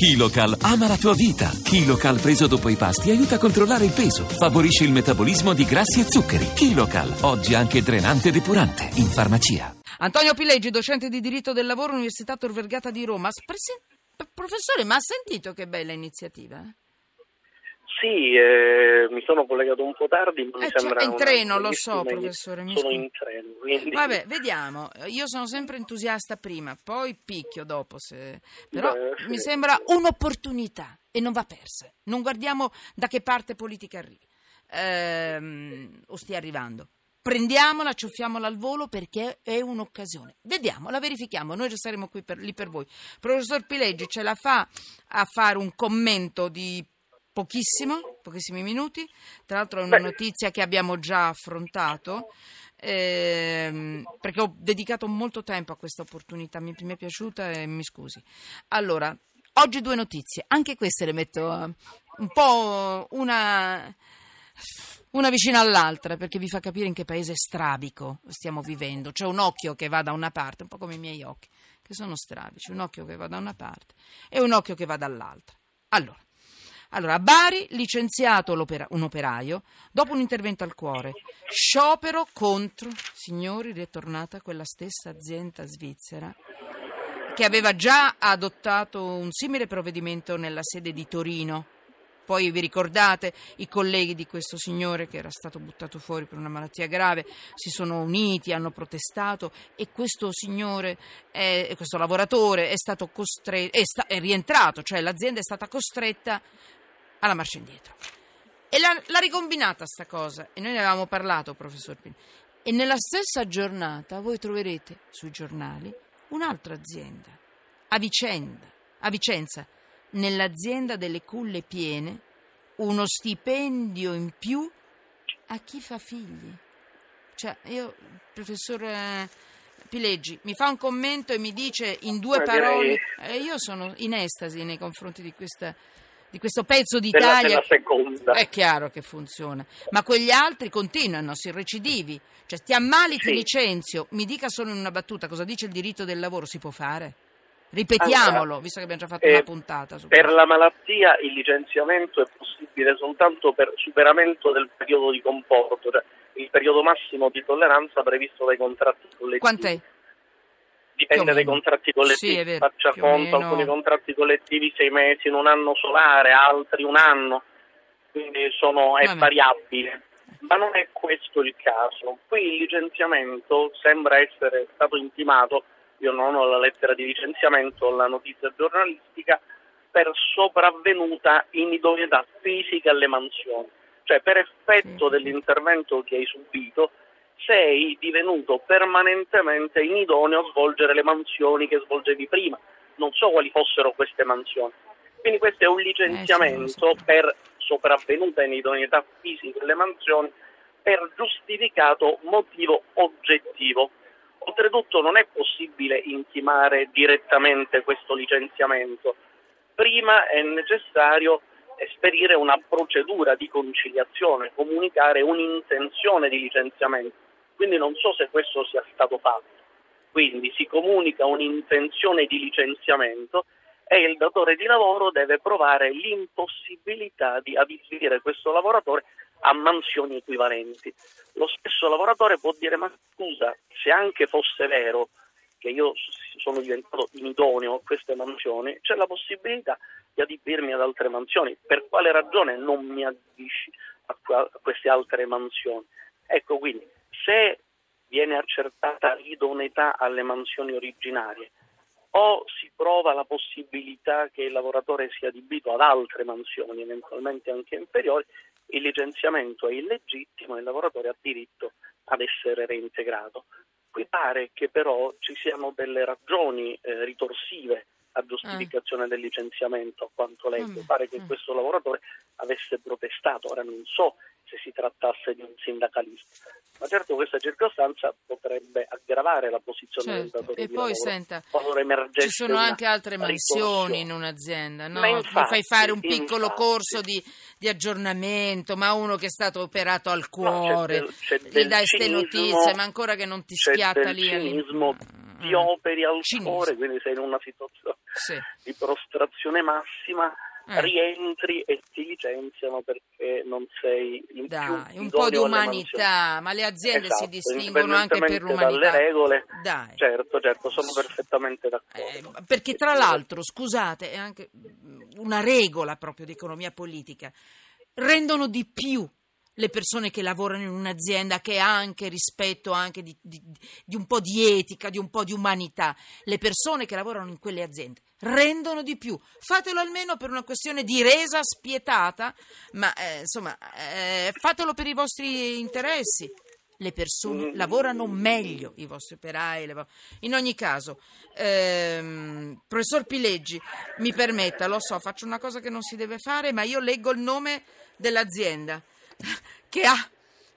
Kilocal ama la tua vita. Kilocal preso dopo i pasti aiuta a controllare il peso, favorisce il metabolismo di grassi e zuccheri. Kilocal, oggi anche drenante e depurante, in farmacia. Antonio Pileggi, docente di diritto del lavoro, Università Tor Vergata di Roma. Presi- professore, ma ha sentito che bella iniziativa? Sì, eh, mi sono collegato un po' tardi, ma mi Eh, sembra cioè, in treno, lo so, professore, mi Sono in treno, quindi... Vabbè, vediamo. Io sono sempre entusiasta prima, poi picchio dopo. Se... Però Beh, sì. mi sembra un'opportunità e non va persa. Non guardiamo da che parte politica arrivi Ehm, o stia arrivando. Prendiamola, ciuffiamola al volo perché è un'occasione. Vediamo, la verifichiamo. Noi saremo qui per, lì per voi. Professor Pileggi ce la fa a fare un commento di pochissimo, pochissimi minuti. Tra l'altro è una Beh. notizia che abbiamo già affrontato. ehm, perché ho dedicato molto tempo a questa opportunità, mi, mi è piaciuta e mi scusi. Allora, oggi due notizie, anche queste le metto eh, un po' una, una vicina all'altra perché vi fa capire in che paese strabico stiamo vivendo. C'è un occhio che va da una parte, un po' come i miei occhi, che sono strabici, un occhio che va da una parte e un occhio che va dall'altra. Allora, allora, a Bari, licenziato un operaio dopo un intervento al cuore. Sciopero contro, signori, ritornata quella stessa azienda svizzera che aveva già adottato un simile provvedimento nella sede di Torino. Poi vi ricordate i colleghi di questo signore che era stato buttato fuori per una malattia grave, si sono uniti, hanno protestato e questo signore, è- questo lavoratore è stato costretto, è, sta- è rientrato, cioè l'azienda è stata costretta alla marcia indietro. E l'ha, l'ha ricombinata sta cosa, e noi ne avevamo parlato, professor Pini. E nella stessa giornata voi troverete sui giornali un'altra azienda, a Vicenda, a Vicenza, nell'azienda delle culle piene, uno stipendio in più a chi fa figli. Cioè, io, professor eh, Pileggi, mi fa un commento e mi dice in due Eh, parole, direi- e io sono in estasi nei confronti di, questa, di questo pezzo d'Italia. È chiaro che funziona, ma quegli altri continuano, si recidivi. Cioè, ti ammali, ti Sì. licenzio. Mi dica solo in una battuta cosa dice il diritto del lavoro, si può fare? Ripetiamolo, Allora, visto che abbiamo già fatto eh, una puntata Per questo. la malattia il licenziamento è possibile soltanto per superamento del periodo di comporto, cioè il periodo massimo di tolleranza previsto dai contratti collettivi. Quant'è? Dipende dai contratti collettivi, Sì, vero, faccia conto, alcuni contratti collettivi sei mesi in un anno solare, altri un anno, quindi sono, è Vabbè. variabile. Ma non è questo il caso. Qui il licenziamento sembra essere stato intimato, io non ho la lettera di licenziamento, ho la notizia giornalistica, per sopravvenuta inidoneità fisica alle mansioni. Cioè per effetto Sì. dell'intervento che hai subito sei divenuto permanentemente inidoneo a svolgere le mansioni che svolgevi prima. Non so quali fossero queste mansioni. Quindi questo è un licenziamento Eh, so. per sopravvenuta inidoneità fisica delle mansioni per giustificato motivo oggettivo. Oltretutto non è possibile intimare direttamente questo licenziamento. Prima è necessario esperire una procedura di conciliazione, comunicare un'intenzione di licenziamento. Quindi non so se questo sia stato fatto. Quindi si comunica un'intenzione di licenziamento e il datore di lavoro deve provare l'impossibilità di adibire questo lavoratore a mansioni equivalenti. Lo stesso lavoratore può dire ma scusa, se anche fosse vero che io sono diventato inidoneo a queste mansioni, c'è la possibilità di adibirmi ad altre mansioni. Per quale ragione non mi adibisci a, a queste altre mansioni? Ecco quindi, se viene accertata l'idoneità alle mansioni originarie o si prova la possibilità che il lavoratore sia adibito ad altre mansioni, eventualmente anche inferiori, il licenziamento è illegittimo e il lavoratore ha diritto ad essere reintegrato. Qui pare che però ci siano delle ragioni eh, ritorsive a giustificazione del licenziamento, a quanto leggo. Vabbè, Pare che mm. questo lavoratore avesse protestato, ora non so se si trattasse di un sindacalista, ma certo questa circostanza potrebbe aggravare la posizione del Certo. datore E di poi lavoro. senta, ci sono anche altre mansioni in un'azienda, no? Infatti, fai fare un piccolo infatti. corso di, di aggiornamento, ma uno che è stato operato al No, c'è cuore, del- c'è gli del dai ste notizie, ma ancora che non ti schiatta del lì. cinismo ti Mm. operi al cuore, quindi sei in una situazione Sì. di prostrazione massima, Eh. rientri e ti licenziano perché non sei in più Dai, un po' di umanità, ma le aziende si Esatto, distinguono anche per l'umanità. dalle regole. Dai. Certo, certo, sono perfettamente d'accordo. Eh, perché tra l'altro, scusate, è anche una regola proprio di economia politica, rendono di più le persone che lavorano in un'azienda che ha anche rispetto anche di, di- di un po' di etica, di un po' di umanità. Le persone che lavorano in quelle aziende rendono di più. Fatelo almeno per una questione di resa spietata, ma eh, insomma, eh, fatelo per i vostri interessi. Le persone Mm. lavorano meglio, i vostri operai. le In ogni caso, ehm, professor Pileggi, mi permetta, lo so, faccio una cosa che non si deve fare, ma io leggo il nome dell'azienda che ha,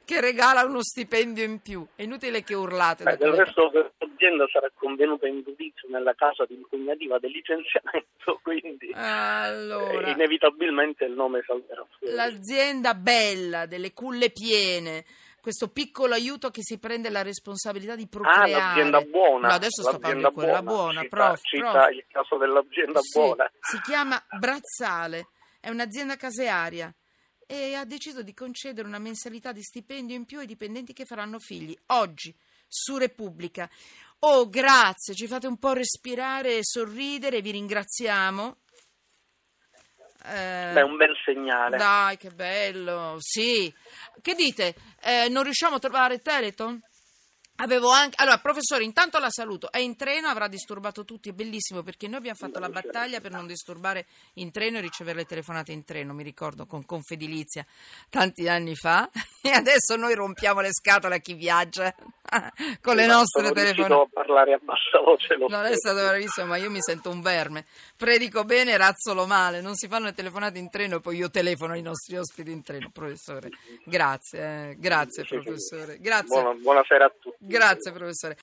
che regala uno stipendio in più. È inutile che urlate. Beh, del resto l'azienda sarà convenuta in giudizio nella casa di impugnativa del licenziamento, quindi Allora, eh, inevitabilmente il nome salverà fuori. l'azienda bella, delle culle piene, questo piccolo aiuto che si prende la responsabilità di Ah, procreare. l'azienda buona. No, adesso sto parlando di quella buona, Cita, prof, cita prof. il caso dell'azienda Sì, buona. si chiama Brazzale, è un'azienda casearia e ha deciso di concedere una mensilità di stipendio in più ai dipendenti che faranno figli. Oggi, su Repubblica. Oh, grazie, ci fate un po' respirare e sorridere, vi ringraziamo. Eh, Beh, un bel segnale. dai, che bello, sì. Che dite? Eh, non riusciamo a trovare Teleton? Avevo anche. Allora, professore, intanto la saluto. È in treno, avrà disturbato tutti. È bellissimo perché noi abbiamo fatto la battaglia per non disturbare in treno e ricevere le telefonate in treno. Mi ricordo con Confedilizia tanti anni fa. E adesso noi rompiamo le scatole a chi viaggia con le nostre telefonate. parlare a bassa voce lo Non è stato bravissimo, ma io mi sento un verme. Predico bene, razzolo male. Non si fanno le telefonate in treno e poi io telefono ai nostri ospiti in treno, professore. Grazie, eh, grazie professore. Grazie. Buona- buonasera a tutti. Grazie professore.